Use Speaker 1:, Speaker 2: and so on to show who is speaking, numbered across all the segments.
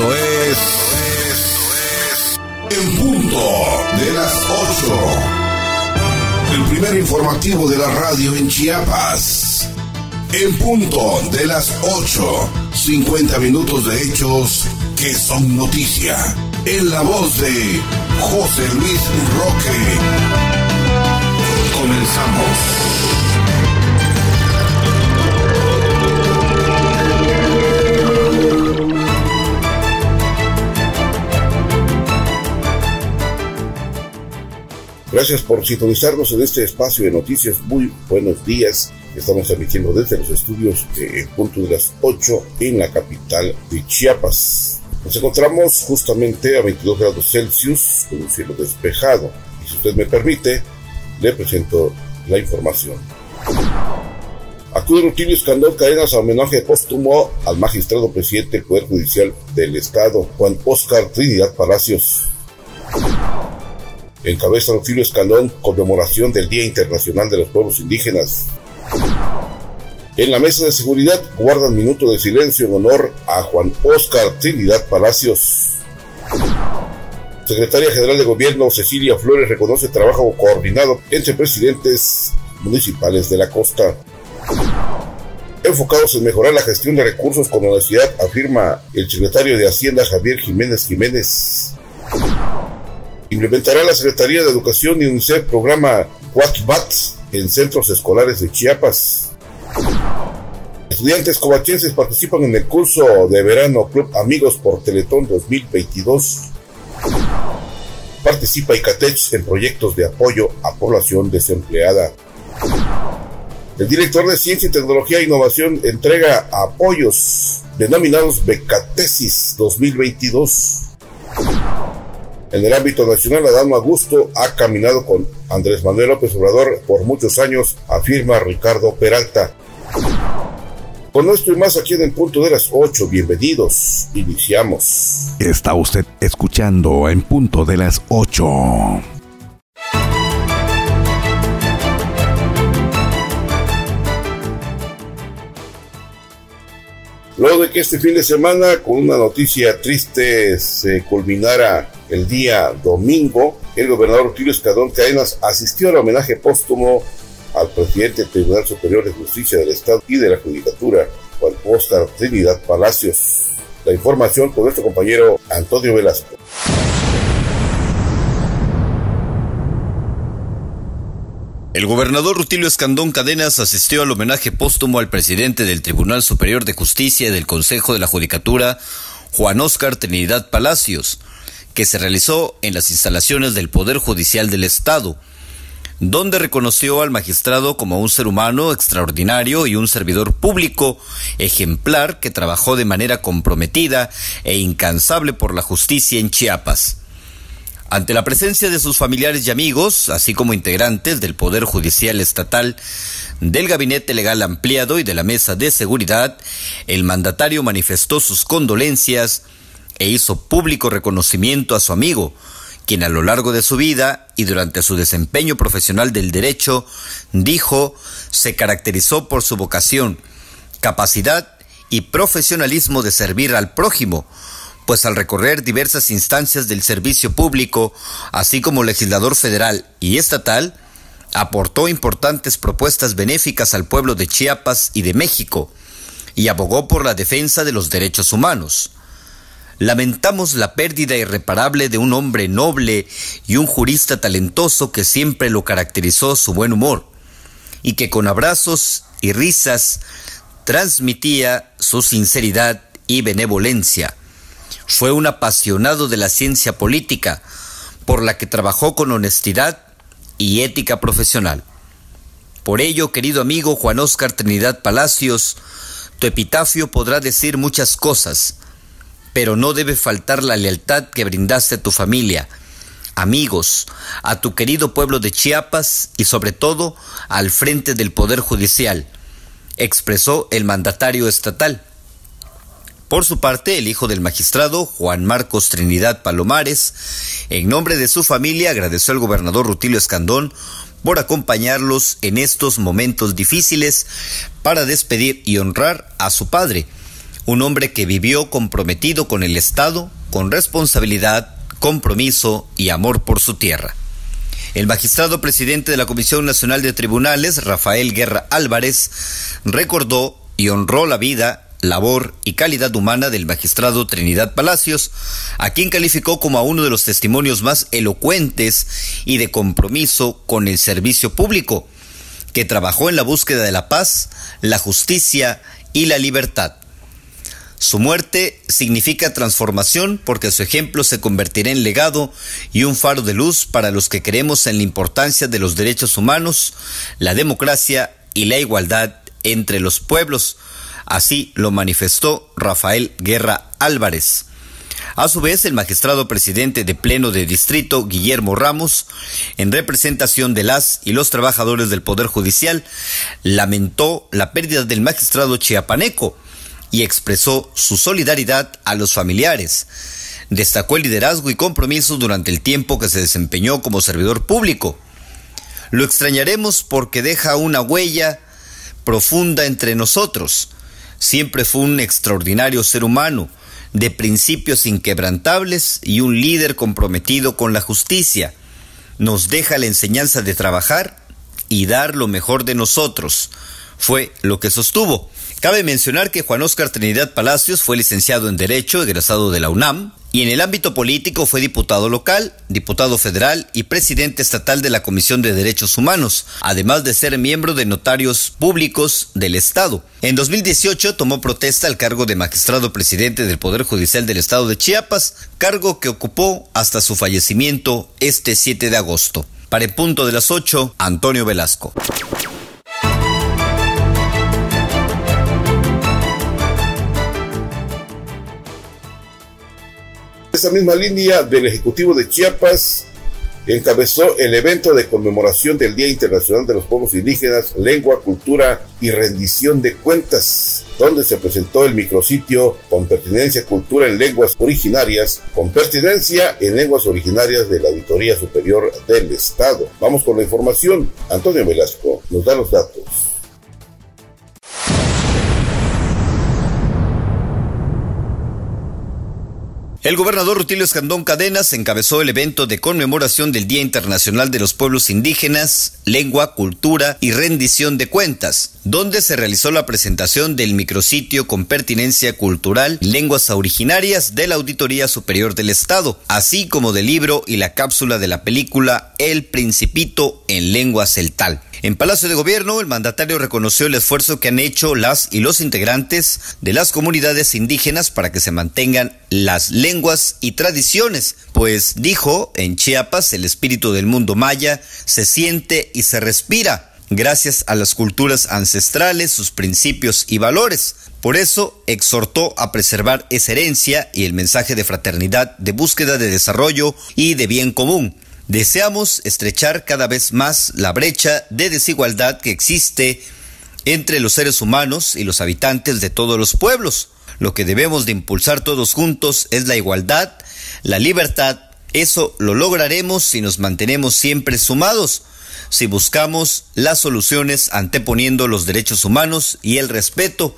Speaker 1: Esto es. En punto de las 8. El primer informativo de la radio en Chiapas. En punto de las 8. 50 minutos de hechos que son noticia. En la voz de José Luis Roque. Comenzamos. Gracias por sintonizarnos en este espacio de noticias. Muy buenos días. Estamos emitiendo desde los estudios de punto de las 8 en la capital de Chiapas. Nos encontramos justamente a 22 grados Celsius con un cielo despejado. Y si usted me permite, le presento la información. Acude Rutilio Escandón Cadenas a homenaje póstumo al magistrado presidente del Poder Judicial del Estado, Juan Oscar Trinidad Palacios encabeza Rutilio Escalón conmemoración del Día Internacional de los Pueblos Indígenas. En la mesa de seguridad guardan minuto de silencio en honor a Juan Oscar Trinidad Palacios. Secretaria General de Gobierno Cecilia Flores reconoce trabajo coordinado entre presidentes municipales de la costa. Enfocados en mejorar la gestión de recursos con honestidad, afirma el secretario de Hacienda Javier Jiménez Jiménez. Implementará la Secretaría de Educación y UNICEF programa WACBAT en centros escolares de Chiapas. Estudiantes covachenses participan en el curso de verano Club Amigos por Teletón 2022. Participa ICATEX en proyectos de apoyo a población desempleada. El director de Ciencia y Tecnología e Innovación entrega apoyos denominados Becatesis 2022. En el ámbito nacional, Adán Augusto ha caminado con Andrés Manuel López Obrador por muchos años, afirma Ricardo Peralta. Con esto y más aquí en el punto de las 8, bienvenidos, iniciamos.
Speaker 2: Está usted escuchando en punto de las 8.
Speaker 1: Luego de que este fin de semana, con una noticia triste, se culminara el día domingo, el gobernador Rutilio Escadón Cadenas asistió al homenaje póstumo al presidente del Tribunal Superior de Justicia del Estado y de la Judicatura, Juan Oscar Trinidad Palacios. La información con nuestro compañero Antonio Velasco.
Speaker 3: El gobernador Rutilio Escandón Cadenas asistió al homenaje póstumo al presidente del Tribunal Superior de Justicia y del Consejo de la Judicatura, Juan Oscar Trinidad Palacios, que se realizó en las instalaciones del Poder Judicial del Estado, donde reconoció al magistrado como un ser humano extraordinario y un servidor público ejemplar que trabajó de manera comprometida e incansable por la justicia en Chiapas. Ante la presencia de sus familiares y amigos, así como integrantes del Poder Judicial Estatal, del Gabinete Legal Ampliado y de la Mesa de Seguridad, el mandatario manifestó sus condolencias e hizo público reconocimiento a su amigo, quien a lo largo de su vida y durante su desempeño profesional del derecho, dijo, se caracterizó por su vocación, capacidad y profesionalismo de servir al prójimo, pues al recorrer diversas instancias del servicio público, así como legislador federal y estatal, aportó importantes propuestas benéficas al pueblo de Chiapas y de México, y abogó por la defensa de los derechos humanos. Lamentamos la pérdida irreparable de un hombre noble y un jurista talentoso que siempre lo caracterizó su buen humor, y que con abrazos y risas transmitía su sinceridad y benevolencia fue un apasionado de la ciencia política, por la que trabajó con honestidad y ética profesional. Por ello, querido amigo Juan Oscar Trinidad Palacios, tu epitafio podrá decir muchas cosas, pero no debe faltar la lealtad que brindaste a tu familia, amigos, a tu querido pueblo de Chiapas y sobre todo al frente del Poder Judicial, expresó el mandatario estatal. Por su parte, el hijo del magistrado, Juan Marcos Trinidad Palomares, en nombre de su familia agradeció al gobernador Rutilio Escandón por acompañarlos en estos momentos difíciles para despedir y honrar a su padre, un hombre que vivió comprometido con el Estado, con responsabilidad, compromiso y amor por su tierra. El magistrado presidente de la Comisión Nacional de Tribunales, Rafael Guerra Álvarez, recordó y honró la vida, labor y calidad humana del magistrado Trinidad Palacios, a quien calificó como a uno de los testimonios más elocuentes y de compromiso con el servicio público, que trabajó en la búsqueda de la paz, la justicia y la libertad. Su muerte significa transformación porque su ejemplo se convertirá en legado y un faro de luz para los que creemos en la importancia de los derechos humanos, la democracia y la igualdad entre los pueblos. Así lo manifestó Rafael Guerra Álvarez. A su vez, el magistrado presidente de Pleno de Distrito, Guillermo Ramos, en representación de las y los trabajadores del Poder Judicial, lamentó la pérdida del magistrado chiapaneco, y expresó su solidaridad a los familiares. Destacó el liderazgo y compromiso durante el tiempo que se desempeñó como servidor público. Lo extrañaremos porque deja una huella profunda entre nosotros. Siempre fue un extraordinario ser humano, de principios inquebrantables y un líder comprometido con la justicia. Nos deja la enseñanza de trabajar y dar lo mejor de nosotros. Fue lo que sostuvo. Cabe mencionar que Juan Oscar Trinidad Palacios fue licenciado en Derecho, egresado de la UNAM, y en el ámbito político fue diputado local, diputado federal y presidente estatal de la Comisión de Derechos Humanos, además de ser miembro de notarios públicos del Estado. En 2018 tomó protesta al cargo de magistrado presidente del Poder Judicial del Estado de Chiapas, cargo que ocupó hasta su fallecimiento este 7 de agosto. Para el punto de las 8, Antonio Velasco.
Speaker 1: Esa misma línea del Ejecutivo de Chiapas encabezó el evento de conmemoración del Día Internacional de los Pueblos Indígenas, Lengua, Cultura y Rendición de Cuentas, donde se presentó el micrositio con pertinencia cultura en lenguas originarias, con pertinencia en lenguas originarias de la Auditoría Superior del Estado. Vamos con la información. Antonio Velasco nos da los datos.
Speaker 3: El gobernador Rutilio Escandón Cadenas encabezó el evento de conmemoración del Día Internacional de los Pueblos Indígenas, Lengua, Cultura y Rendición de Cuentas, donde se realizó la presentación del micrositio con pertinencia cultural Lenguas Originarias de la Auditoría Superior del Estado, así como del libro y la cápsula de la película El Principito en lengua celtal. En Palacio de Gobierno, el mandatario reconoció el esfuerzo que han hecho las y los integrantes de las comunidades indígenas para que se mantengan las lenguas y tradiciones, pues dijo, en Chiapas el espíritu del mundo maya se siente y se respira gracias a las culturas ancestrales, sus principios y valores. Por eso exhortó a preservar esa herencia y el mensaje de fraternidad, de búsqueda de desarrollo y de bien común. Deseamos estrechar cada vez más la brecha de desigualdad que existe entre los seres humanos y los habitantes de todos los pueblos. Lo que debemos de impulsar todos juntos es la igualdad, la libertad. Eso lo lograremos si nos mantenemos siempre sumados, si buscamos las soluciones anteponiendo los derechos humanos y el respeto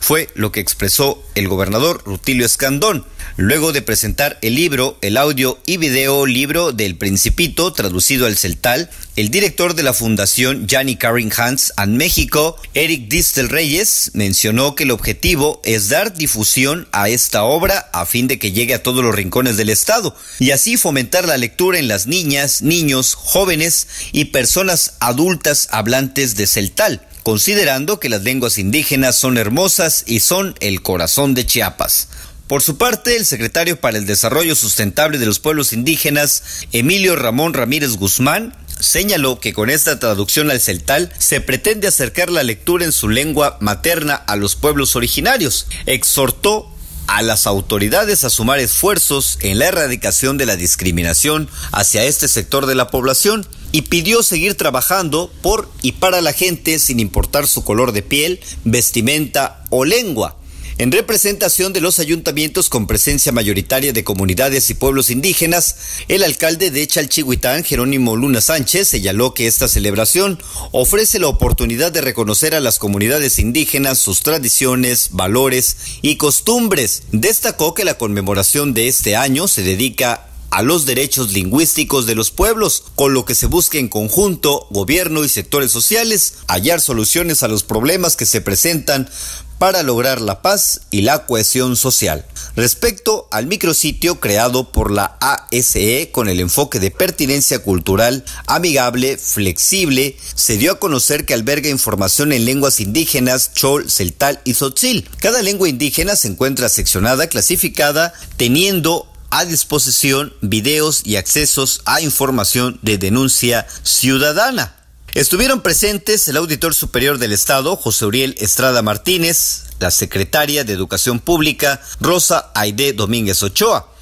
Speaker 3: fue lo que expresó el gobernador Rutilio Escandón, luego de presentar el libro, el audio y video libro del Principito, traducido al celtal, el director de la Fundación Johnny Karen Hans en México, Eric Distel Reyes, mencionó que el objetivo es dar difusión a esta obra a fin de que llegue a todos los rincones del Estado y así fomentar la lectura en las niñas, niños, jóvenes y personas adultas hablantes de celtal considerando que las lenguas indígenas son hermosas y son el corazón de Chiapas. Por su parte, el secretario para el Desarrollo Sustentable de los Pueblos Indígenas, Emilio Ramón Ramírez Guzmán, señaló que con esta traducción al celtal se pretende acercar la lectura en su lengua materna a los pueblos originarios. Exhortó a las autoridades a sumar esfuerzos en la erradicación de la discriminación hacia este sector de la población y pidió seguir trabajando por y para la gente sin importar su color de piel, vestimenta o lengua. En representación de los ayuntamientos con presencia mayoritaria de comunidades y pueblos indígenas, el alcalde de Chalchihuitán, Jerónimo Luna Sánchez, señaló que esta celebración ofrece la oportunidad de reconocer a las comunidades indígenas sus tradiciones, valores y costumbres. Destacó que la conmemoración de este año se dedica a los derechos lingüísticos de los pueblos, con lo que se busca en conjunto, gobierno y sectores sociales, hallar soluciones a los problemas que se presentan para lograr la paz y la cohesión social. Respecto al micrositio creado por la ASE con el enfoque de pertinencia cultural, amigable, flexible, se dio a conocer que alberga información en lenguas indígenas, chol, celtal y tzotzil. Cada lengua indígena se encuentra seccionada, clasificada, teniendo a disposición videos y accesos a información de denuncia ciudadana. Estuvieron presentes el auditor superior del Estado, José Uriel Estrada Martínez, la secretaria de Educación Pública, Rosa Aide Domínguez Ochoa.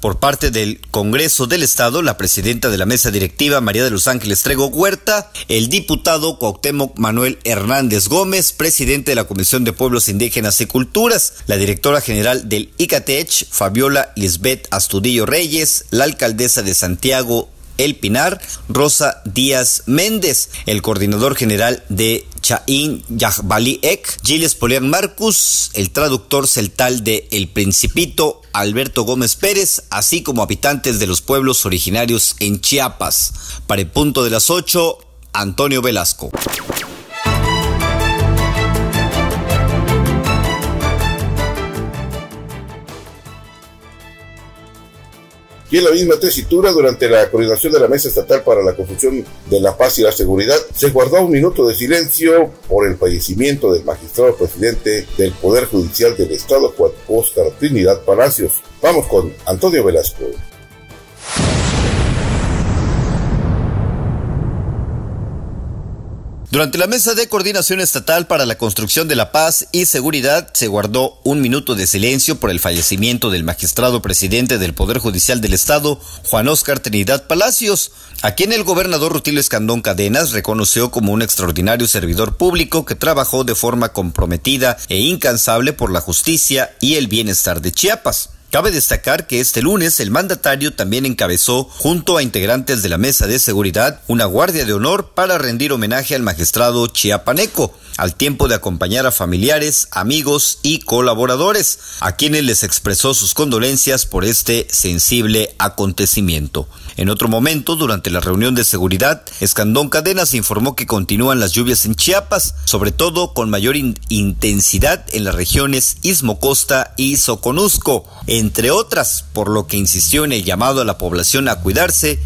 Speaker 3: Por parte del Congreso del Estado, la presidenta de la mesa directiva, María de los Ángeles Trego Huerta, el diputado Cuauhtémoc Manuel Hernández Gómez, presidente de la Comisión de Pueblos Indígenas y Culturas, la directora general del ICATECH, Fabiola Lisbeth Astudillo Reyes, la alcaldesa de Santiago, el Pinar, Rosa Díaz Méndez, el coordinador general de Chaín Yahbali Ek, Gilles Polián Marcus, el traductor celtal de El Principito, Alberto Gómez Pérez, así como habitantes de los pueblos originarios en Chiapas. Para el punto de las 8, Antonio Velasco.
Speaker 1: Y en la misma tesitura, durante la coordinación de la Mesa Estatal para la Construcción de la Paz y la Seguridad, se guardó un minuto de silencio por el fallecimiento del magistrado presidente del Poder Judicial del Estado, Juan Oscar Trinidad Palacios. Vamos con Antonio Velasco.
Speaker 3: Durante la mesa de coordinación estatal para la construcción de la paz y seguridad se guardó un minuto de silencio por el fallecimiento del magistrado presidente del Poder Judicial del Estado, Juan Oscar Trinidad Palacios, a quien el gobernador Rutilio Escandón Cadenas reconoció como un extraordinario servidor público que trabajó de forma comprometida e incansable por la justicia y el bienestar de Chiapas. Cabe destacar que este lunes el mandatario también encabezó, junto a integrantes de la Mesa de Seguridad, una guardia de honor para rendir homenaje al magistrado chiapaneco, al tiempo de acompañar a familiares, amigos y colaboradores, a quienes les expresó sus condolencias por este sensible acontecimiento. En otro momento, durante la reunión de seguridad, Escandón Cadenas informó que continúan las lluvias en Chiapas, sobre todo con mayor intensidad en las regiones Istmo Costa y Soconusco, entre otras, por lo que insistió en el llamado a la población a cuidarse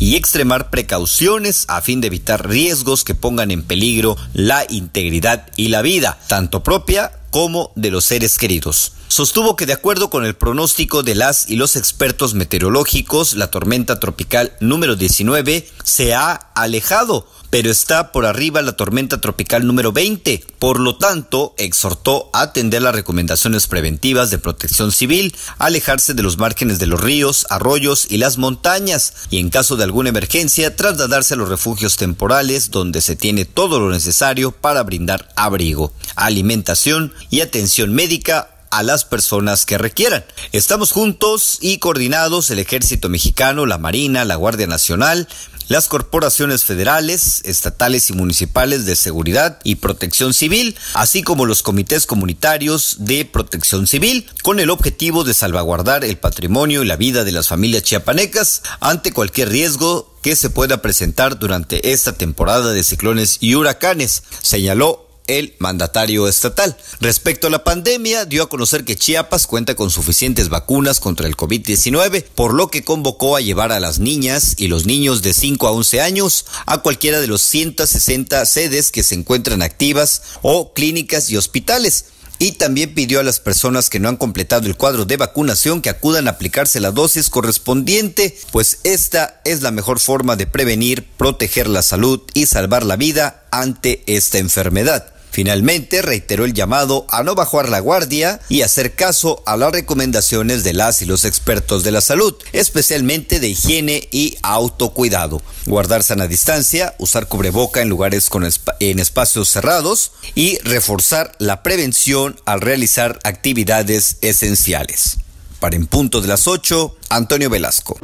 Speaker 3: y extremar precauciones a fin de evitar riesgos que pongan en peligro la integridad y la vida, tanto propia como de los seres queridos. Sostuvo que de acuerdo con el pronóstico de las y los expertos meteorológicos, la tormenta tropical número 19 se ha alejado, pero está por arriba la tormenta tropical número 20. Por lo tanto, exhortó a atender las recomendaciones preventivas de protección civil, alejarse de los márgenes de los ríos, arroyos y las montañas, y en caso de alguna emergencia, trasladarse a los refugios temporales donde se tiene todo lo necesario para brindar abrigo, alimentación y atención médica a las personas que requieran. Estamos juntos y coordinados el Ejército Mexicano, la Marina, la Guardia Nacional, las corporaciones federales, estatales y municipales de seguridad y protección civil, así como los comités comunitarios de protección civil, con el objetivo de salvaguardar el patrimonio y la vida de las familias chiapanecas ante cualquier riesgo que se pueda presentar durante esta temporada de ciclones y huracanes, señaló el mandatario estatal. Respecto a la pandemia, dio a conocer que Chiapas cuenta con suficientes vacunas contra el COVID-19, por lo que convocó a llevar a las niñas y los niños de 5 a 11 años a cualquiera de los 160 sedes que se encuentran activas o clínicas y hospitales y también pidió a las personas que no han completado el cuadro de vacunación que acudan a aplicarse la dosis correspondiente, pues esta es la mejor forma de prevenir, proteger la salud y salvar la vida ante esta enfermedad. Finalmente, reiteró el llamado a no bajar la guardia y hacer caso a las recomendaciones de las y los expertos de la salud, especialmente de higiene y autocuidado. Guardar sana distancia, usar cubreboca en lugares con en espacios cerrados y reforzar la prevención al realizar actividades esenciales. Para en punto de las 8, Antonio Velasco.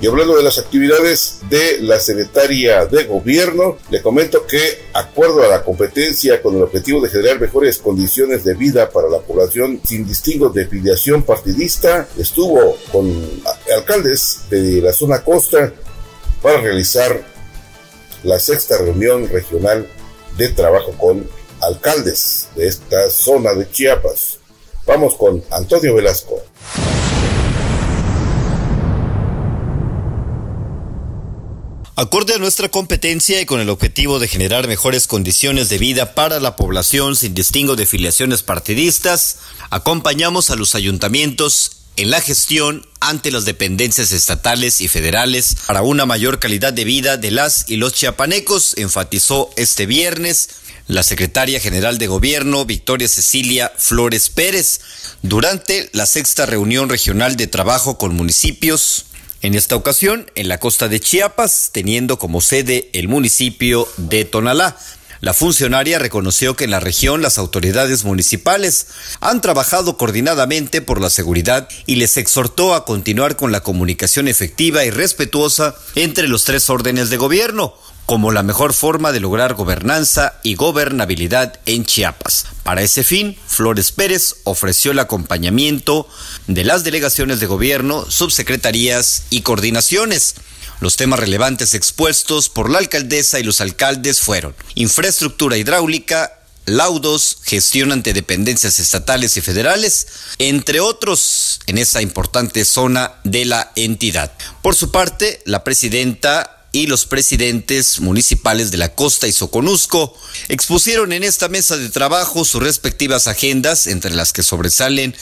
Speaker 1: Y hablando de las actividades de la secretaria de gobierno, le comento que, acuerdo a la competencia con el objetivo de generar mejores condiciones de vida para la población sin distingo de filiación partidista, estuvo con alcaldes de la zona costa para realizar la sexta reunión regional de trabajo con alcaldes de esta zona de Chiapas. Vamos con Antonio Velasco.
Speaker 3: Acorde a nuestra competencia y con el objetivo de generar mejores condiciones de vida para la población sin distingo de filiaciones partidistas, acompañamos a los ayuntamientos en la gestión ante las dependencias estatales y federales para una mayor calidad de vida de las y los chiapanecos, enfatizó este viernes la secretaria general de gobierno Victoria Cecilia Flores Pérez durante la sexta reunión regional de trabajo con municipios en esta ocasión, en la costa de Chiapas, teniendo como sede el municipio de Tonalá. La funcionaria reconoció que en la región las autoridades municipales han trabajado coordinadamente por la seguridad y les exhortó a continuar con la comunicación efectiva y respetuosa entre los tres órdenes de gobierno, como la mejor forma de lograr gobernanza y gobernabilidad en Chiapas. Para ese fin, Flores Pérez ofreció el acompañamiento de las delegaciones de gobierno, subsecretarías y coordinaciones. Los temas relevantes expuestos por la alcaldesa y los alcaldes fueron infraestructura hidráulica, laudos, gestión ante dependencias estatales y federales, entre otros, en esa importante zona de la entidad. Por su parte, la presidenta y los presidentes municipales de la costa y Soconusco expusieron en esta mesa de trabajo sus respectivas agendas, entre las que sobresalen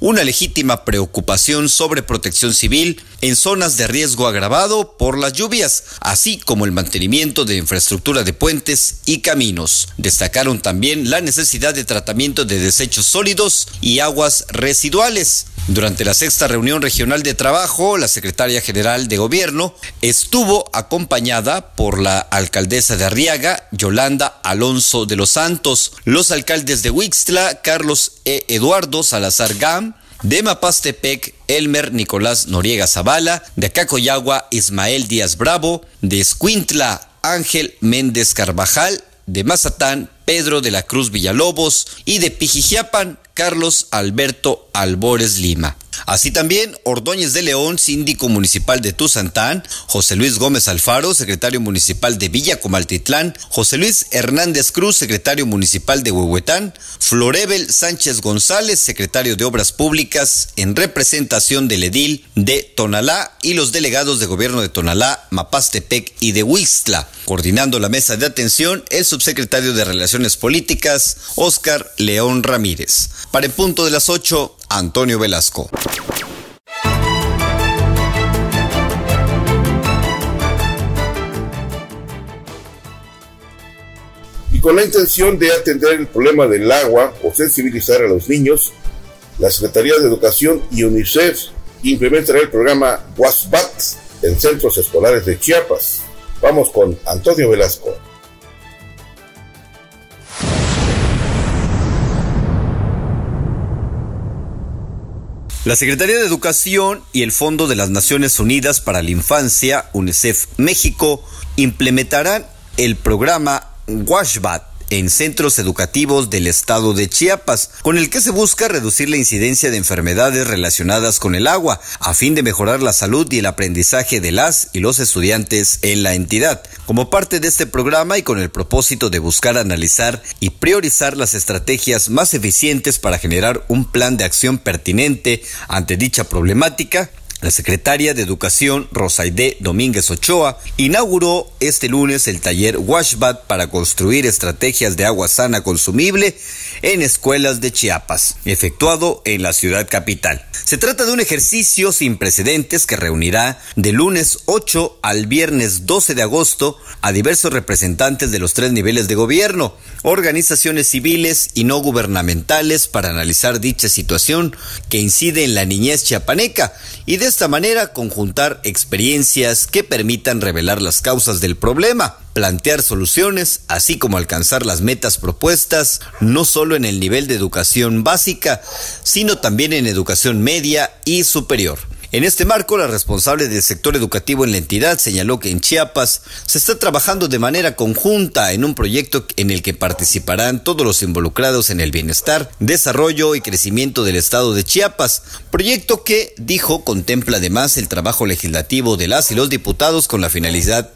Speaker 3: una legítima preocupación sobre protección civil en zonas de riesgo agravado por las lluvias, así como el mantenimiento de infraestructura de puentes y caminos. Destacaron también la necesidad de tratamiento de desechos sólidos y aguas residuales. Durante la sexta reunión regional de trabajo, la secretaria general de gobierno estuvo acompañada por la alcaldesa de Arriaga, Yolanda Alonso de los Santos, los alcaldes de Huixtla, Carlos E. Eduardo Salazar Gam, de Mapastepec, Elmer Nicolás Noriega Zavala, de Acacoyagua, Ismael Díaz Bravo, de Escuintla, Ángel Méndez Carvajal, de Mazatán, Pedro de la Cruz Villalobos y de Pijijiapan, Carlos Alberto Albores Lima. Así también, Ordóñez de León, síndico municipal de Tuzantán, José Luis Gómez Alfaro, secretario municipal de Villa Comaltitlán, José Luis Hernández Cruz, secretario municipal de Huehuetán, Florebel Sánchez González, secretario de Obras Públicas, en representación del edil de Tonalá y los delegados de gobierno de Tonalá, Mapastepec y de Huixtla. Coordinando la mesa de atención, el subsecretario de Relaciones Políticas, Óscar León Ramírez. Para el punto de las 8, Antonio Velasco.
Speaker 1: Y con la intención de atender el problema del agua o sensibilizar a los niños, la Secretaría de Educación y UNICEF implementará el programa WASBAT en centros escolares de Chiapas. Vamos con Antonio Velasco.
Speaker 3: La Secretaría de Educación y el Fondo de las Naciones Unidas para la Infancia, UNICEF México, implementarán el programa WASHBAT en centros educativos del estado de Chiapas, con el que se busca reducir la incidencia de enfermedades relacionadas con el agua, a fin de mejorar la salud y el aprendizaje de las y los estudiantes en la entidad. Como parte de este programa y con el propósito de buscar analizar y priorizar las estrategias más eficientes para generar un plan de acción pertinente ante dicha problemática, La secretaria de Educación, Rosaide Domínguez Ochoa, inauguró este lunes el taller Washbat para construir estrategias de agua sana consumible en escuelas de Chiapas, efectuado en la ciudad capital. Se trata de un ejercicio sin precedentes que reunirá de lunes 8 al viernes 12 de agosto a diversos representantes de los tres niveles de gobierno, organizaciones civiles y no gubernamentales para analizar dicha situación que incide en la niñez chiapaneca y de esta manera conjuntar experiencias que permitan revelar las causas del problema, plantear soluciones, así como alcanzar las metas propuestas, no solo en el nivel de educación básica, sino también en educación media y superior. En este marco, la responsable del sector educativo en la entidad señaló que en Chiapas se está trabajando de manera conjunta en un proyecto en el que participarán todos los involucrados en el bienestar, desarrollo y crecimiento del estado de Chiapas, proyecto que, dijo, contempla además el trabajo legislativo de las y los diputados con la finalidad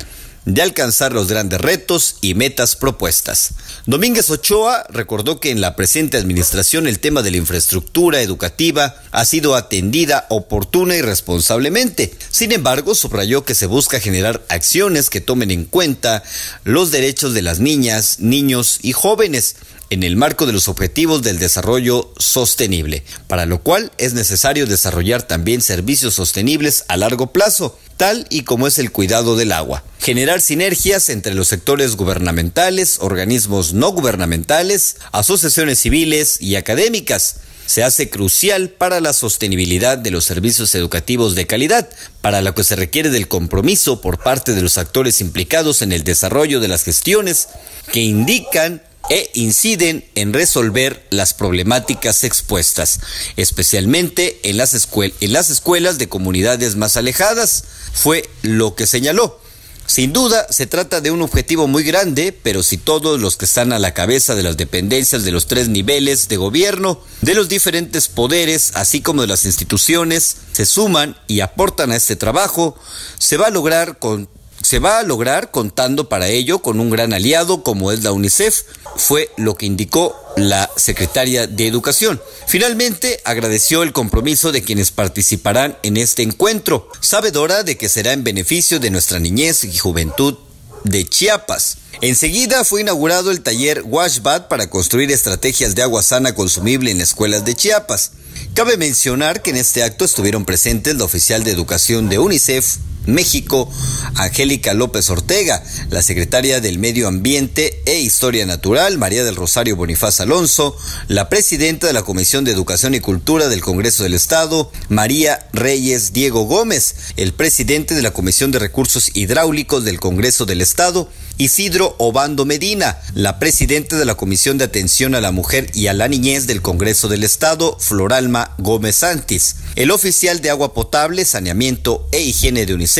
Speaker 3: de alcanzar los grandes retos y metas propuestas. Domínguez Ochoa recordó que en la presente administración el tema de la infraestructura educativa ha sido atendida oportuna y responsablemente. Sin embargo, subrayó que se busca generar acciones que tomen en cuenta los derechos de las niñas, niños y jóvenes en el marco de los objetivos del desarrollo sostenible, para lo cual es necesario desarrollar también servicios sostenibles a largo plazo, tal y como es el cuidado del agua. Generar sinergias entre los sectores gubernamentales, organismos no gubernamentales, asociaciones civiles y académicas se hace crucial para la sostenibilidad de los servicios educativos de calidad, para lo que se requiere del compromiso por parte de los actores implicados en el desarrollo de las gestiones que indican e inciden en resolver las problemáticas expuestas, especialmente en las, escuelas de comunidades más alejadas, fue lo que señaló. Sin duda, se trata de un objetivo muy grande, pero si todos los que están a la cabeza de las dependencias de los tres niveles de gobierno, de los diferentes poderes, así como de las instituciones, se suman y aportan a este trabajo, se va a lograr con se va a lograr contando para ello con un gran aliado como es la UNICEF, fue lo que indicó la secretaria de Educación. Finalmente, agradeció el compromiso de quienes participarán en este encuentro, sabedora de que será en beneficio de nuestra niñez y juventud de Chiapas. Enseguida fue inaugurado el taller Washbat para construir estrategias de agua sana consumible en escuelas de Chiapas. Cabe mencionar que en este acto estuvieron presentes la oficial de educación de UNICEF, México, Angélica López Ortega, la secretaria del Medio Ambiente e Historia Natural, María del Rosario Bonifaz Alonso, la presidenta de la Comisión de Educación y Cultura del Congreso del Estado, María Reyes Diego Gómez, el presidente de la Comisión de Recursos Hidráulicos del Congreso del Estado, Isidro Obando Medina, la presidenta de la Comisión de Atención a la Mujer y a la Niñez del Congreso del Estado, Floralma Gómez Santis, el oficial de agua potable, saneamiento e higiene de UNICEF,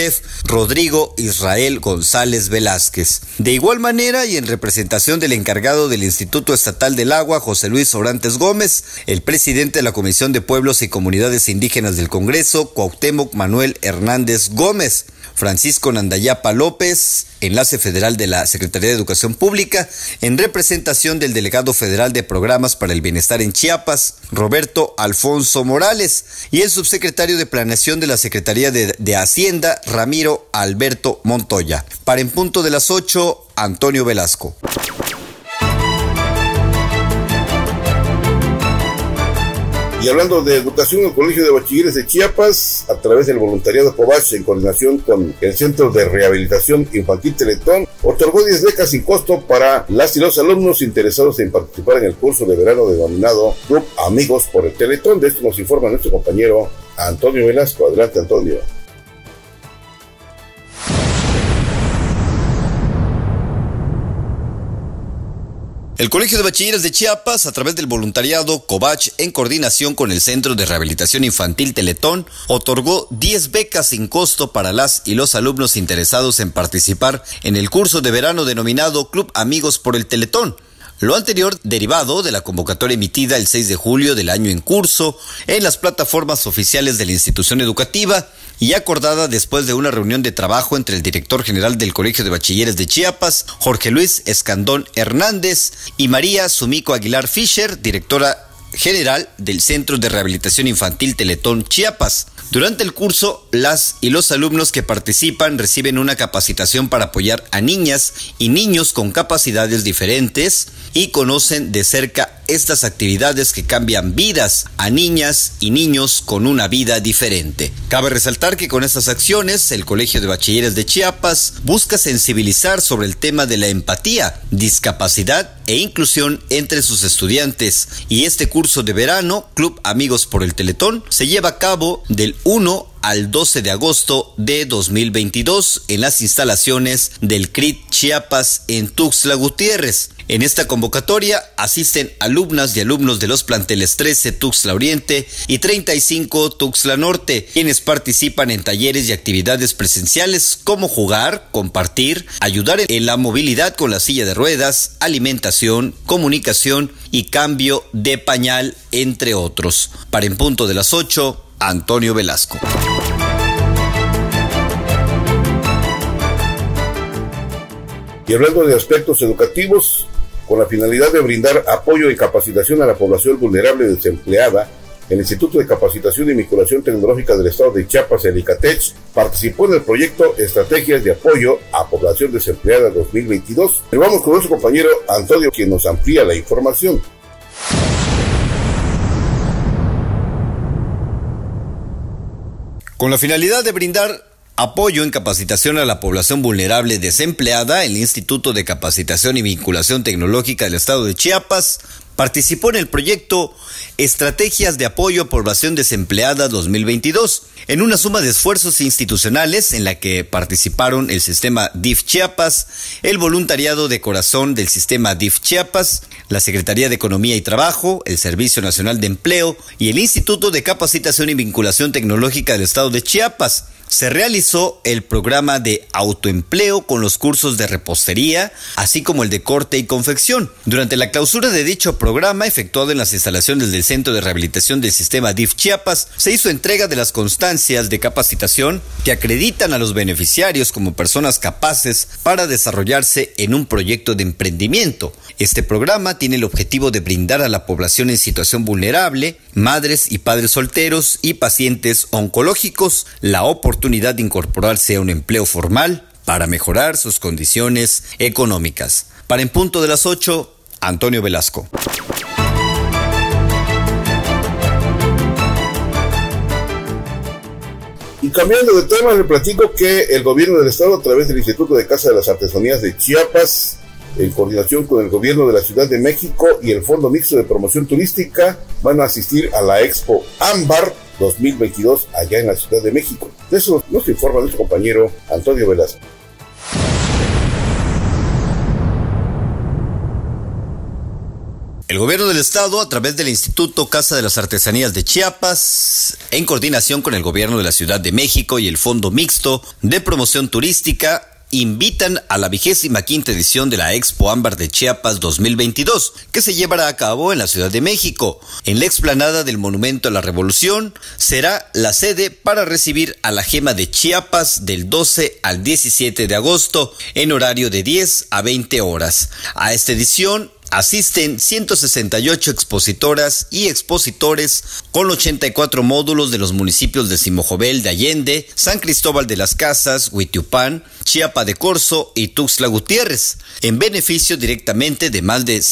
Speaker 3: Rodrigo Israel González Velázquez. De igual manera y en representación del encargado del Instituto Estatal del Agua, José Luis Orantes Gómez, el presidente de la Comisión de Pueblos y Comunidades Indígenas del Congreso, Cuauhtémoc Manuel Hernández Gómez, Francisco Nandayapa López, enlace federal de la Secretaría de Educación Pública, en representación del delegado federal de Programas para el Bienestar en Chiapas, Roberto Alfonso Morales, y el subsecretario de Planeación de la Secretaría de, de Hacienda, Ramiro Alberto Montoya. Para en punto de las 8, Antonio Velasco.
Speaker 1: Y hablando de educación, el Colegio de Bachilleres de Chiapas, a través del voluntariado COVACH, en coordinación con el Centro de Rehabilitación Infantil Teletón, otorgó 10 becas sin costo para las y los alumnos interesados en participar en el curso de verano denominado Club Amigos por el Teletón. De esto nos informa nuestro compañero Antonio Velasco. Adelante, Antonio.
Speaker 3: El Colegio de Bachilleres de Chiapas, a través del voluntariado COVACH, en coordinación con el Centro de Rehabilitación Infantil Teletón, otorgó 10 becas sin costo para las y los alumnos interesados en participar en el curso de verano denominado Club Amigos por el Teletón. Lo anterior derivado de la convocatoria emitida el 6 de julio del año en curso en las plataformas oficiales de la institución educativa y acordada después de una reunión de trabajo entre el director general del Colegio de Bachilleres de Chiapas, Jorge Luis Escandón Hernández, y María Sumico Aguilar Fischer, directora general del Centro de Rehabilitación Infantil Teletón Chiapas Durante el curso, las y los alumnos que participan reciben una capacitación para apoyar a niñas y niños con capacidades diferentes y conocen de cerca estas actividades que cambian vidas a niñas y niños con una vida diferente. Cabe resaltar que con estas acciones el Colegio de Bachilleres de Chiapas busca sensibilizar sobre el tema de la empatía, discapacidad e inclusión entre sus estudiantes y este curso de verano, Club Amigos por el Teletón, se lleva a cabo del 1 al 12 de agosto de 2022 en las instalaciones del CRIT Chiapas en Tuxtla Gutiérrez. En esta convocatoria asisten alumnas y alumnos de los planteles 13 Tuxtla Oriente y 35 Tuxtla Norte, quienes participan en talleres y actividades presenciales como jugar, compartir, ayudar en la movilidad con la silla de ruedas, alimentación, comunicación y cambio de pañal, entre otros. Para en punto de las 8, Antonio Velasco.
Speaker 1: Y hablando de aspectos educativos, con la finalidad de brindar apoyo y capacitación a la población vulnerable desempleada, el Instituto de Capacitación y Vinculación Tecnológica del Estado de Chiapas, el participó en el proyecto Estrategias de Apoyo a Población Desempleada 2022. Y vamos con nuestro compañero Antonio, quien nos amplía la información.
Speaker 3: Con la finalidad de brindar apoyo en capacitación a la población vulnerable desempleada, el Instituto de Capacitación y Vinculación Tecnológica del Estado de Chiapas participó en el proyecto Estrategias de Apoyo a Población Desempleada 2022, en una suma de esfuerzos institucionales en la que participaron el sistema DIF Chiapas, el voluntariado de corazón del sistema DIF Chiapas, la Secretaría de Economía y Trabajo, el Servicio Nacional de Empleo y el Instituto de Capacitación y Vinculación Tecnológica del Estado de Chiapas se realizó el programa de autoempleo con los cursos de repostería, así como el de corte y confección. Durante la clausura de dicho programa, efectuado en las instalaciones del Centro de Rehabilitación del Sistema DIF Chiapas, se hizo entrega de las constancias de capacitación que acreditan a los beneficiarios como personas capaces para desarrollarse en un proyecto de emprendimiento. Este programa tiene el objetivo de brindar a la población en situación vulnerable, madres y padres solteros y pacientes oncológicos la oportunidad de incorporarse a un empleo formal para mejorar sus condiciones económicas. Para en punto de las 8, Antonio Velasco.
Speaker 1: Y cambiando de tema, le platico que el gobierno del estado, a través del Instituto de Casa de las Artesanías de Chiapas, en coordinación con el gobierno de la Ciudad de México y el Fondo Mixto de Promoción Turística, van a asistir a la Expo Ámbar 2022 allá en la Ciudad de México. De eso nos informa nuestro compañero Antonio Velasco.
Speaker 3: El gobierno del estado, a través del Instituto Casa de las Artesanías de Chiapas, en coordinación con el gobierno de la Ciudad de México y el Fondo Mixto de Promoción Turística, invitan a la vigésima quinta edición de la Expo Ámbar de Chiapas 2022, que se llevará a cabo en la Ciudad de México. En la explanada del Monumento a la Revolución será la sede para recibir a la gema de Chiapas del 12 al 17 de agosto en horario de 10 a 20 horas. A esta edición asisten 168 expositoras y expositores con 84 módulos de los municipios de Simojovel de Allende, San Cristóbal de las Casas, Huitiupán, Chiapa de Corzo y Tuxtla Gutiérrez, en beneficio directamente de más de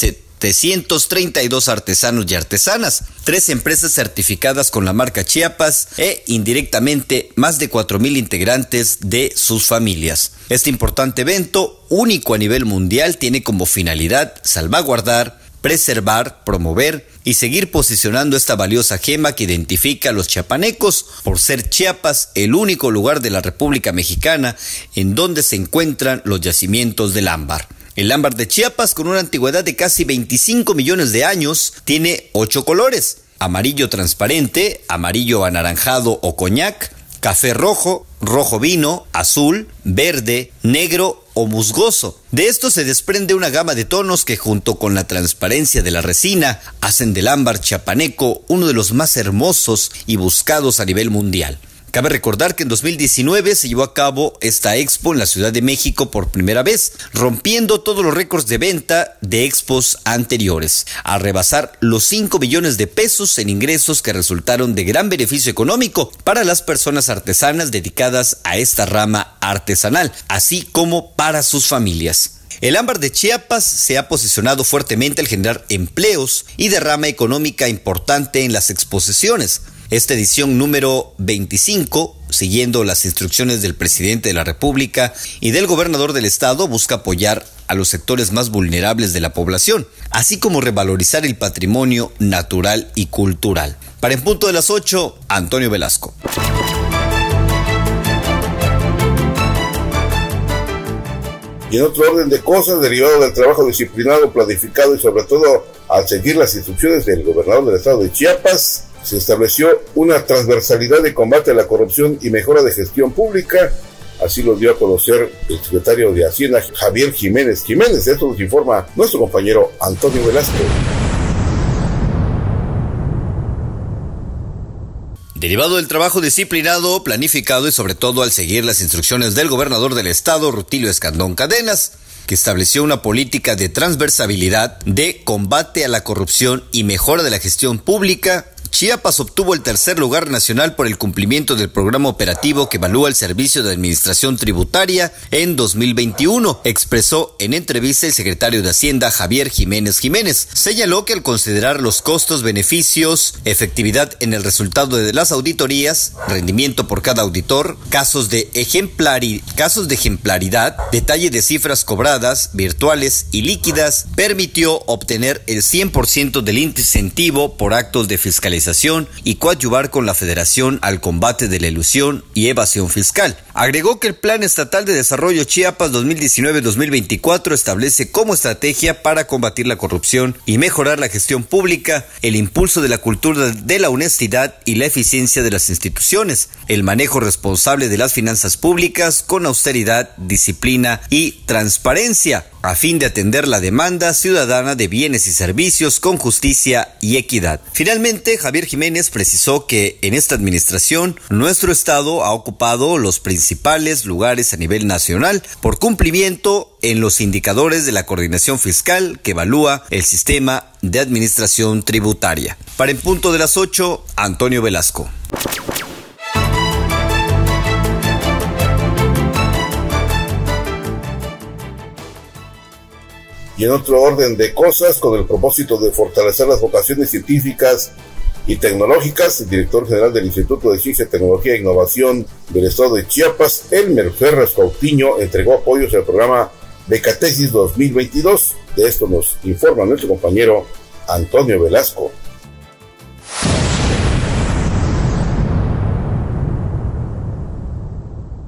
Speaker 3: 732 artesanos y artesanas, tres empresas certificadas con la marca Chiapas e indirectamente más de 4.000 integrantes de sus familias. Este importante evento, único a nivel mundial, tiene como finalidad salvaguardar, preservar, promover y seguir posicionando esta valiosa gema que identifica a los chiapanecos por ser Chiapas el único lugar de la República Mexicana en donde se encuentran los yacimientos del ámbar. El ámbar de Chiapas, con una antigüedad de casi 25 millones de años, tiene ocho colores. Amarillo transparente, amarillo anaranjado o coñac, café rojo, rojo vino, azul, verde, negro o musgoso. De esto se desprende una gama de tonos que junto con la transparencia de la resina hacen del ámbar chiapaneco uno de los más hermosos y buscados a nivel mundial. Cabe recordar que en 2019 se llevó a cabo esta expo en la Ciudad de México por primera vez, rompiendo todos los récords de venta de expos anteriores, a rebasar los 5 billones de pesos en ingresos que resultaron de gran beneficio económico para las personas artesanas dedicadas a esta rama artesanal, así como para sus familias. El ámbar de Chiapas se ha posicionado fuertemente al generar empleos y derrama económica importante en las exposiciones. Esta edición número 25, siguiendo las instrucciones del presidente de la República y del gobernador del estado, busca apoyar a los sectores más vulnerables de la población, así como revalorizar el patrimonio natural y cultural. Para en punto de las 8, Antonio Velasco.
Speaker 1: Y en otro orden de cosas, derivado del trabajo disciplinado, planificado y sobre todo al seguir las instrucciones del gobernador del estado de Chiapas, se estableció una transversalidad de combate a la corrupción y mejora de gestión pública. Así lo dio a conocer el secretario de Hacienda, Javier Jiménez Jiménez. Esto nos informa nuestro compañero Antonio Velasco.
Speaker 3: Derivado del trabajo disciplinado, planificado y sobre todo al seguir las instrucciones del gobernador del estado, Rutilio Escandón Cadenas, que estableció una política de transversabilidad, de combate a la corrupción y mejora de la gestión pública, Chiapas obtuvo el tercer lugar nacional por el cumplimiento del programa operativo que evalúa el servicio de administración tributaria en 2021, expresó en entrevista el secretario de Hacienda Javier Jiménez Jiménez. Señaló que al considerar los costos, beneficios, efectividad en el resultado de las auditorías, rendimiento por cada auditor, casos de, casos de ejemplaridad, detalle de cifras cobradas, virtuales y líquidas, permitió obtener el 100% del incentivo por actos de fiscalización y coadyuvar con la Federación al combate de la ilusión y evasión fiscal. Agregó que el Plan Estatal de Desarrollo Chiapas 2019-2024 establece como estrategia para combatir la corrupción y mejorar la gestión pública, el impulso de la cultura de la honestidad y la eficiencia de las instituciones, el manejo responsable de las finanzas públicas con austeridad, disciplina y transparencia a fin de atender la demanda ciudadana de bienes y servicios con justicia y equidad. Finalmente, Javier Jiménez precisó que en esta administración nuestro Estado ha ocupado los principales lugares a nivel nacional por cumplimiento en los indicadores de la coordinación fiscal que evalúa el sistema de administración tributaria. Para en punto de las 8, Antonio Velasco.
Speaker 1: Y en otro orden de cosas, con el propósito de fortalecer las vocaciones científicas y tecnológicas, el director general del Instituto de Ciencia, Tecnología e Innovación del Estado de Chiapas, Elmer Ferras Cautiño, entregó apoyos al programa Becatesis 2022. De esto nos informa nuestro compañero Antonio Velasco.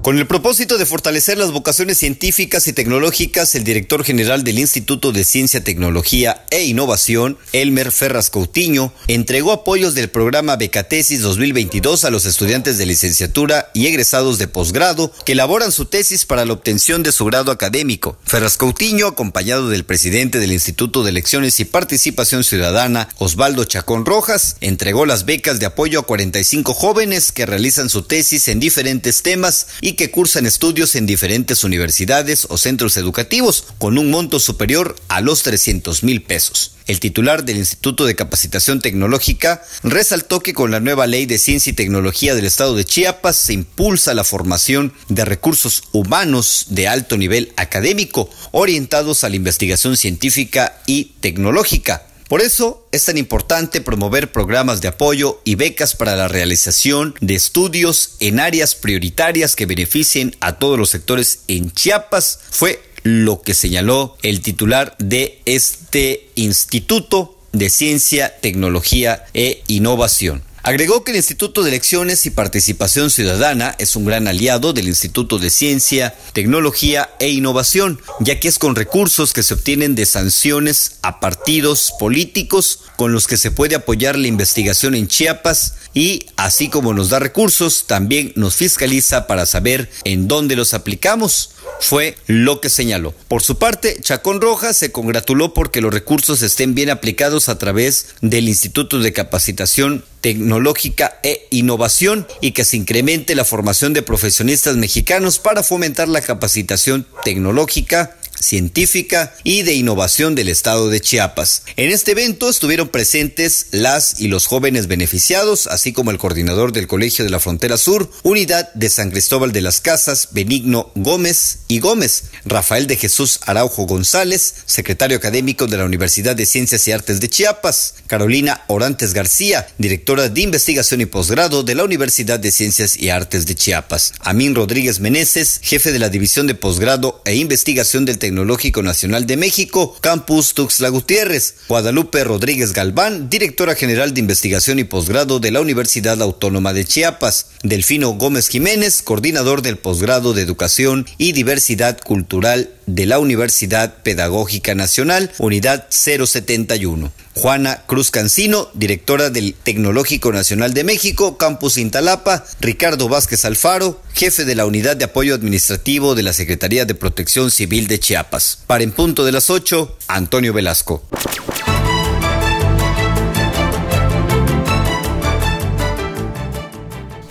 Speaker 3: Con el propósito de fortalecer las vocaciones científicas y tecnológicas, el director general del Instituto de Ciencia, Tecnología e Innovación, Elmer Ferras Coutinho, entregó apoyos del programa Becatesis 2022 a los estudiantes de licenciatura y egresados de posgrado que elaboran su tesis para la obtención de su grado académico. Ferras Coutinho, acompañado del presidente del Instituto de Elecciones y Participación Ciudadana, Osvaldo Chacón Rojas, entregó las becas de apoyo a 45 jóvenes que realizan su tesis en diferentes temas y que cursan estudios en diferentes universidades o centros educativos con un monto superior a los 300 mil pesos. El titular del Instituto de Capacitación Tecnológica resaltó que con la nueva ley de ciencia y tecnología del estado de Chiapas se impulsa la formación de recursos humanos de alto nivel académico orientados a la investigación científica y tecnológica por eso es tan importante promover programas de apoyo y becas para la realización de estudios en áreas prioritarias que beneficien a todos los sectores en Chiapas. Fue lo que señaló el titular de este Instituto de Ciencia, Tecnología e Innovación. Agregó que el Instituto de Elecciones y Participación Ciudadana es un gran aliado del Instituto de Ciencia, Tecnología e Innovación, ya que es con recursos que se obtienen de sanciones a partidos políticos con los que se puede apoyar la investigación en Chiapas y así como nos da recursos, también nos fiscaliza para saber en dónde los aplicamos. Fue lo que señaló. Por su parte, Chacón Rojas se congratuló porque los recursos estén bien aplicados a través del Instituto de Capacitación tecnológica e innovación y que se incremente la formación de profesionistas mexicanos para fomentar la capacitación tecnológica científica y de innovación del estado de Chiapas. En este evento estuvieron presentes las y los jóvenes beneficiados, así como el coordinador del Colegio de la Frontera Sur, Unidad de San Cristóbal de las Casas, Benigno Gómez y Gómez, Rafael de Jesús Araujo González, secretario académico de la Universidad de Ciencias y Artes de Chiapas, Carolina Orantes García, directora de investigación y posgrado de la Universidad de Ciencias y Artes de Chiapas, Amín Rodríguez Meneses, jefe de la División de Posgrado e Investigación del Tecnológico Nacional de México, Campus Tuxtla Gutiérrez, Guadalupe Rodríguez Galván, directora general de investigación y posgrado de la Universidad Autónoma de Chiapas, Delfino Gómez Jiménez, coordinador del posgrado de Educación y Diversidad Cultural de la Universidad Pedagógica Nacional, Unidad 071. Juana Cruz Cancino, directora del Tecnológico Nacional de México, Campus Intalapa, Ricardo Vázquez Alfaro, jefe de la Unidad de Apoyo Administrativo de la Secretaría de Protección Civil de Chiapas. Para en punto de las 8, Antonio Velasco.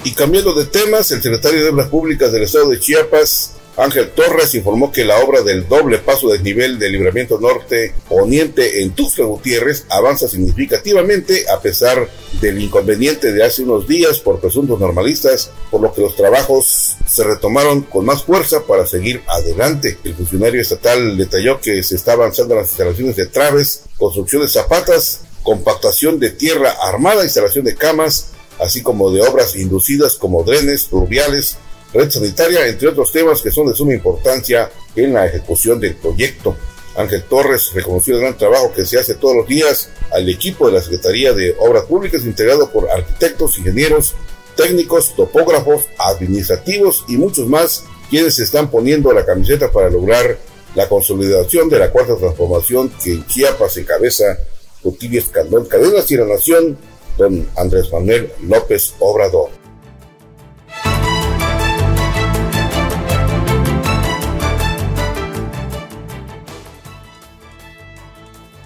Speaker 1: Y cambiando de temas, el secretario de Obras Públicas del Estado de Chiapas, Ángel Torres informó que la obra del doble paso de nivel del libramiento norte poniente en Tuxtla Gutiérrez avanza significativamente a pesar del inconveniente de hace unos días por presuntos normalistas, por lo que los trabajos se retomaron con más fuerza para seguir adelante. El funcionario estatal detalló que se está avanzando en las instalaciones de traves, construcción de zapatas, compactación de tierra armada, instalación de camas, así como de obras inducidas como drenes pluviales, red sanitaria, entre otros temas que son de suma importancia en la ejecución del proyecto. Ángel Torres reconoció el gran trabajo que se hace todos los días al equipo de la Secretaría de Obras Públicas integrado por arquitectos, ingenieros, técnicos, topógrafos, administrativos y muchos más quienes se están poniendo la camiseta para lograr la consolidación de la cuarta transformación que en Chiapas encabeza Rutilio Escandón Cadenas y la Nación, don Andrés Manuel López Obrador.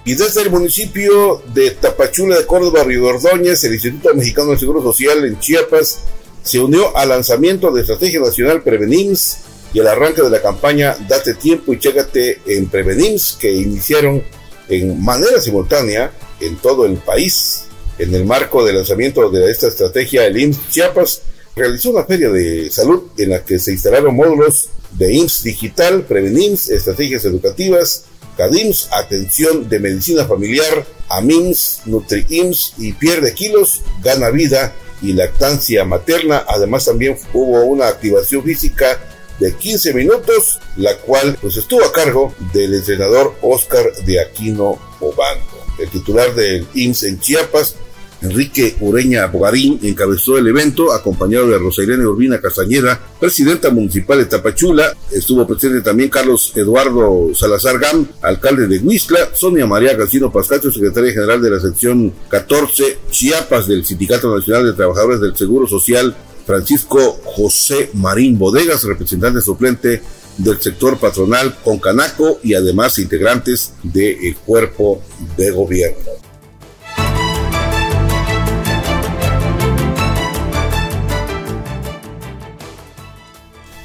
Speaker 1: Y desde el municipio de Tapachula de Córdoba, Río Ordóñez, el Instituto Mexicano del Seguro Social en Chiapas se unió al lanzamiento de Estrategia Nacional Prevenims y el arranque de la campaña Date Tiempo y Chégate en Prevenims, que iniciaron en manera simultánea en todo el país. En el marco del lanzamiento de esta estrategia, el IMSS Chiapas realizó una feria de salud en la que se instalaron módulos de IMSS Digital, Prevenims, estrategias educativas, CADIMS, atención de medicina familiar, AMIMS, NutriIMS y pierde kilos, gana vida y lactancia materna. Además también hubo una activación física de 15 minutos, la cual pues estuvo a cargo del entrenador Oscar de Aquino Obando. El titular del IMSS en Chiapas, Enrique Ureña Bogarín encabezó el evento, acompañado de Rosa Irene Urbina Castañeda, presidenta municipal de Tapachula. Estuvo presente también Carlos Eduardo Salazar Gam, alcalde de Huizla, Sonia María Garcino Pascacho, secretaria general de la sección 14 Chiapas del Sindicato Nacional de Trabajadores del Seguro Social, Francisco José Marín Bodegas, representante suplente del sector patronal con Canaco y además integrantes del cuerpo de gobierno.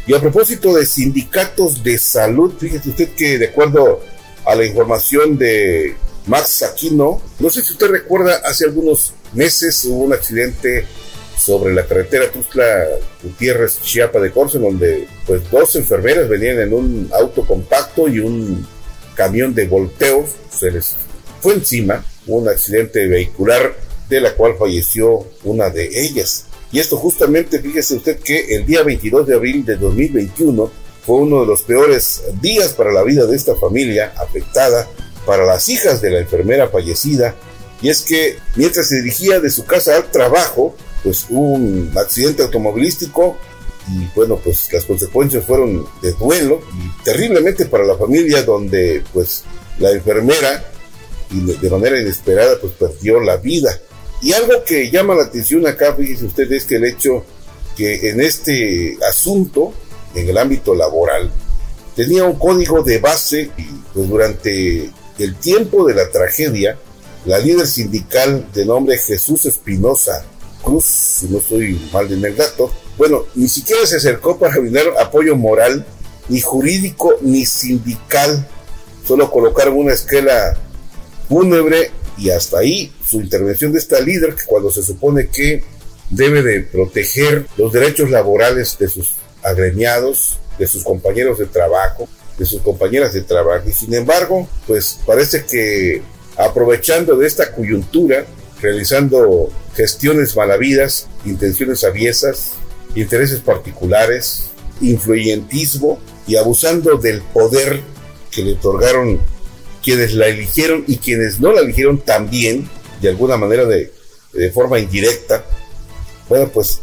Speaker 1: Y a propósito de sindicatos de salud, fíjese usted que de acuerdo a la información de Max Aquino, no sé si usted recuerda, hace algunos meses hubo un accidente sobre la carretera Tuzla Gutiérrez Chiapa de Corzo, donde pues dos enfermeras venían en un auto compacto y un camión de volteo se les fue encima, un accidente vehicular de la cual falleció una de ellas. Y esto justamente, fíjese usted que el día 22 de abril de 2021 fue uno de los peores días para la vida de esta familia afectada, para las hijas de la enfermera fallecida. Y es que mientras se dirigía de su casa al trabajo, pues hubo un accidente automovilístico y bueno, pues las consecuencias fueron de duelo y terriblemente para la familia donde pues la enfermera de manera inesperada pues perdió la vida. Y algo que llama la atención acá, fíjese usted, es que el hecho que en este asunto, en el ámbito laboral, tenía un código de base y pues durante el tiempo de la tragedia, la líder sindical de nombre Jesús Espinosa Cruz, si no estoy mal de el dato, bueno, ni siquiera se acercó para brindar apoyo moral, ni jurídico, ni sindical. Solo colocaron una esquela fúnebre y hasta ahí su intervención de esta líder, que cuando se supone que debe de proteger los derechos laborales de sus agremiados, de sus compañeros de trabajo, de sus compañeras de trabajo. Y sin embargo, pues parece que aprovechando de esta coyuntura, realizando gestiones malavidas, intenciones aviesas, intereses particulares, influyentismo y abusando del poder que le otorgaron quienes la eligieron y quienes no la eligieron también, de alguna manera de, forma indirecta, bueno, pues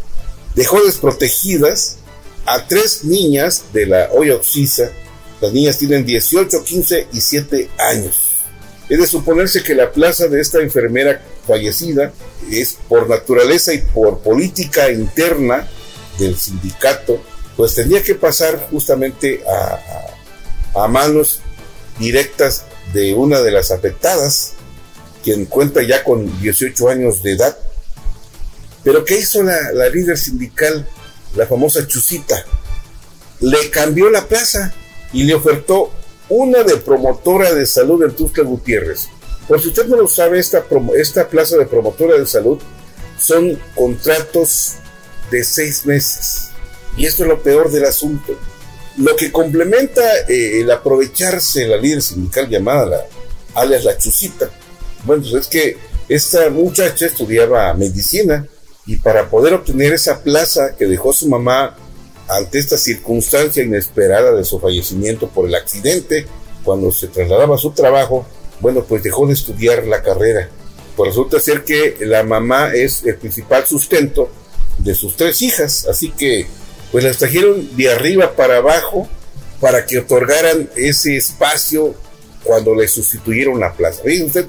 Speaker 1: dejó desprotegidas a tres niñas de la Hoya Oxisa. Las niñas tienen 18, 15 y 7 años. Es de suponerse que la plaza de esta enfermera fallecida es por naturaleza y por política interna del sindicato, pues tendría que pasar justamente a manos directas de una de las afectadas, quien cuenta ya con 18 años de edad. Pero ¿qué hizo la, la líder sindical, la famosa Chusita? Le cambió la plaza y le ofertó una de promotora de salud en Tuxtla Gutiérrez. Por si usted no lo sabe, esta, esta plaza de promotora de salud son contratos de seis meses. Y esto es lo peor del asunto. Lo que complementa eh, el aprovecharse la líder sindical llamada la, alias la Chusita, bueno, pues es que esta muchacha estudiaba medicina y para poder obtener esa plaza que dejó su mamá ante esta circunstancia inesperada de su fallecimiento por el accidente, cuando se trasladaba a su trabajo, bueno, pues dejó de estudiar la carrera. Pues resulta ser que la mamá es el principal sustento de sus tres hijas, así que pues las trajeron de arriba para abajo para que otorgaran ese espacio cuando le sustituyeron la plaza. Vean usted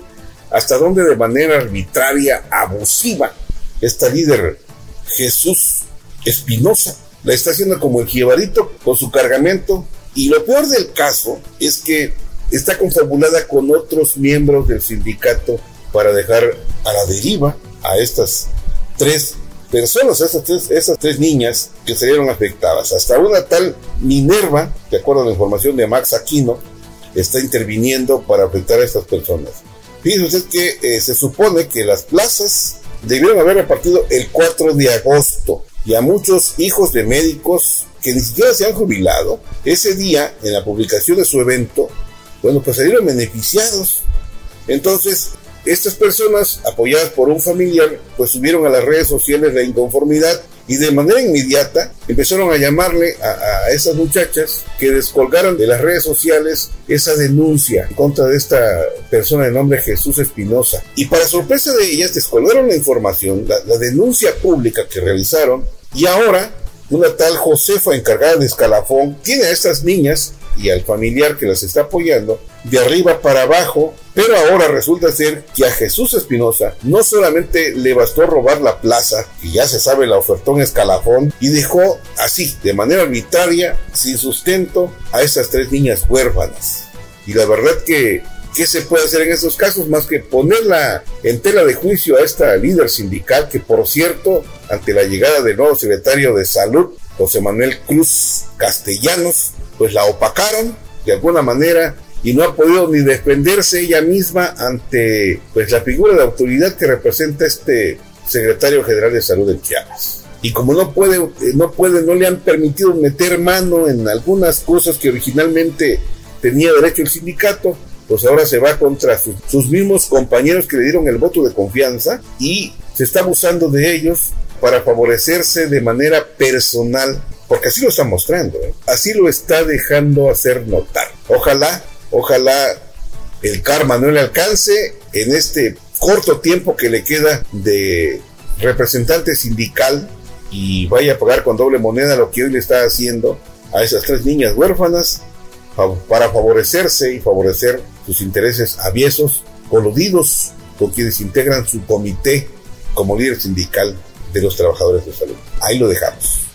Speaker 1: hasta dónde de manera arbitraria, abusiva, esta líder Jesús Espinosa la está haciendo como el jibarito con su cargamento. Y lo peor del caso es que está confabulada con otros miembros del sindicato para dejar a la deriva a estas tres personas, esas tres, esas tres niñas que salieron afectadas. Hasta una tal Minerva, de acuerdo a la información de Max Aquino, está interviniendo para afectar a estas personas. Fíjense usted que eh, se supone que las plazas debieron haber repartido el 4 de agosto y a muchos hijos de médicos que ni siquiera se han jubilado, ese día, en la publicación de su evento, bueno, pues salieron beneficiados. Entonces, estas personas, apoyadas por un familiar, pues subieron a las redes sociales la inconformidad y de manera inmediata empezaron a llamarle a, esas muchachas que descolgaran de las redes sociales esa denuncia en contra de esta persona de nombre Jesús Espinosa. Y para sorpresa de ellas, descolgaron la información, la denuncia pública que realizaron, y ahora una tal Josefa encargada de escalafón tiene a estas niñas y al familiar que las está apoyando de arriba para abajo, pero ahora resulta ser que a Jesús Espinosa no solamente le bastó robar la plaza, y ya se sabe la ofertón escalafón, y dejó así, de manera arbitraria, sin sustento, a esas tres niñas huérfanas. Y la verdad que ¿Qué se puede hacer en estos casos más que ponerla en tela de juicio a esta líder sindical que, por cierto, ante la llegada del nuevo secretario de Salud, José Manuel Cruz Castellanos, pues la opacaron de alguna manera y no ha podido ni defenderse ella misma ante pues la figura de autoridad que representa este secretario general de salud de Chiapas. Y como no puede, eh, no puede, no le han permitido meter mano en algunas cosas que originalmente tenía derecho el sindicato, pues ahora se va contra sus mismos compañeros que le dieron el voto de confianza y se está abusando de ellos para favorecerse de manera personal porque así lo está mostrando, ¿eh? así lo está dejando hacer notar. Ojalá, ojalá el karma no le alcance en este corto tiempo que le queda de representante sindical y vaya a pagar con doble moneda lo que hoy le está haciendo a esas tres niñas huérfanas para favorecerse y favorecer sus intereses aviesos, coludidos con quienes integran su comité como líder sindical de los trabajadores de salud. Ahí lo dejamos.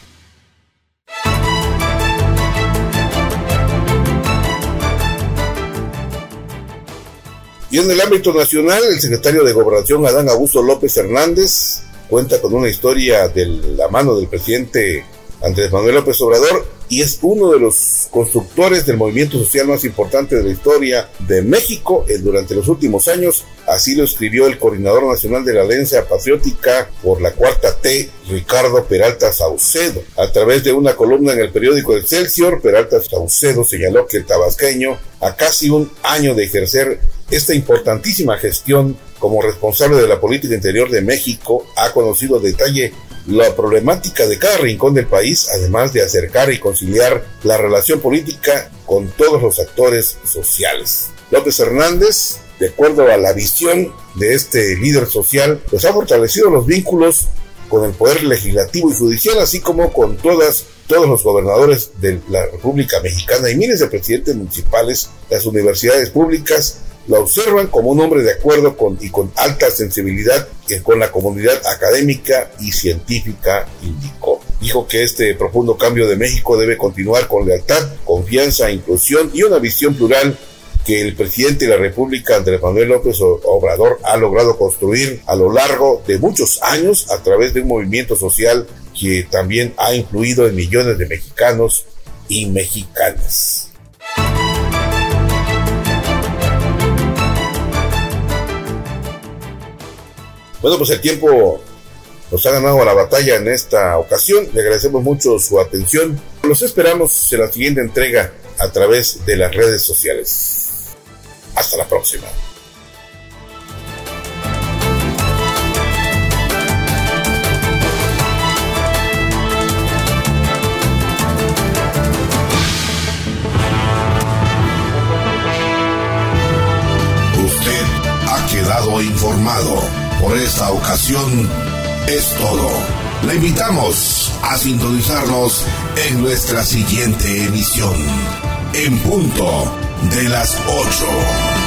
Speaker 1: Y en el ámbito nacional, el secretario de Gobernación, Adán Augusto López Hernández, cuenta con una historia de la mano del presidente Andrés Manuel López Obrador y es uno de los constructores del movimiento social más importante de la historia de México durante los últimos años. Así lo escribió el coordinador nacional de la Alianza Patriótica por la Cuarta T, Ricardo Peralta Saucedo. A través de una columna en el periódico Excelsior, Peralta Saucedo señaló que el tabasqueño, a casi un año de ejercer esta importantísima gestión como responsable de la política interior de México, ha conocido detalle la problemática de cada rincón del país, además de acercar y conciliar la relación política con todos los actores sociales. López Hernández, de acuerdo a la visión de este líder social, pues ha fortalecido los vínculos con el poder legislativo y judicial, así como con todas todos los gobernadores de la República Mexicana y miles de presidentes municipales, las universidades públicas, lo observan como un hombre de acuerdo con, y con alta sensibilidad con la comunidad académica y científica, indicó. Dijo que este profundo cambio de México debe continuar con lealtad, confianza, inclusión y una visión plural que el presidente de la República, Andrés Manuel López Obrador, ha logrado construir a lo largo de muchos años a través de un movimiento social que también ha influido en millones de mexicanos y mexicanas. Bueno, pues el tiempo nos ha ganado la batalla en esta ocasión. Le agradecemos mucho su atención. Los esperamos en la siguiente entrega a través de las redes sociales. Hasta la próxima.
Speaker 2: Usted ha quedado informado por esta ocasión es todo. Le invitamos a sintonizarnos en nuestra siguiente emisión, en punto de las 8.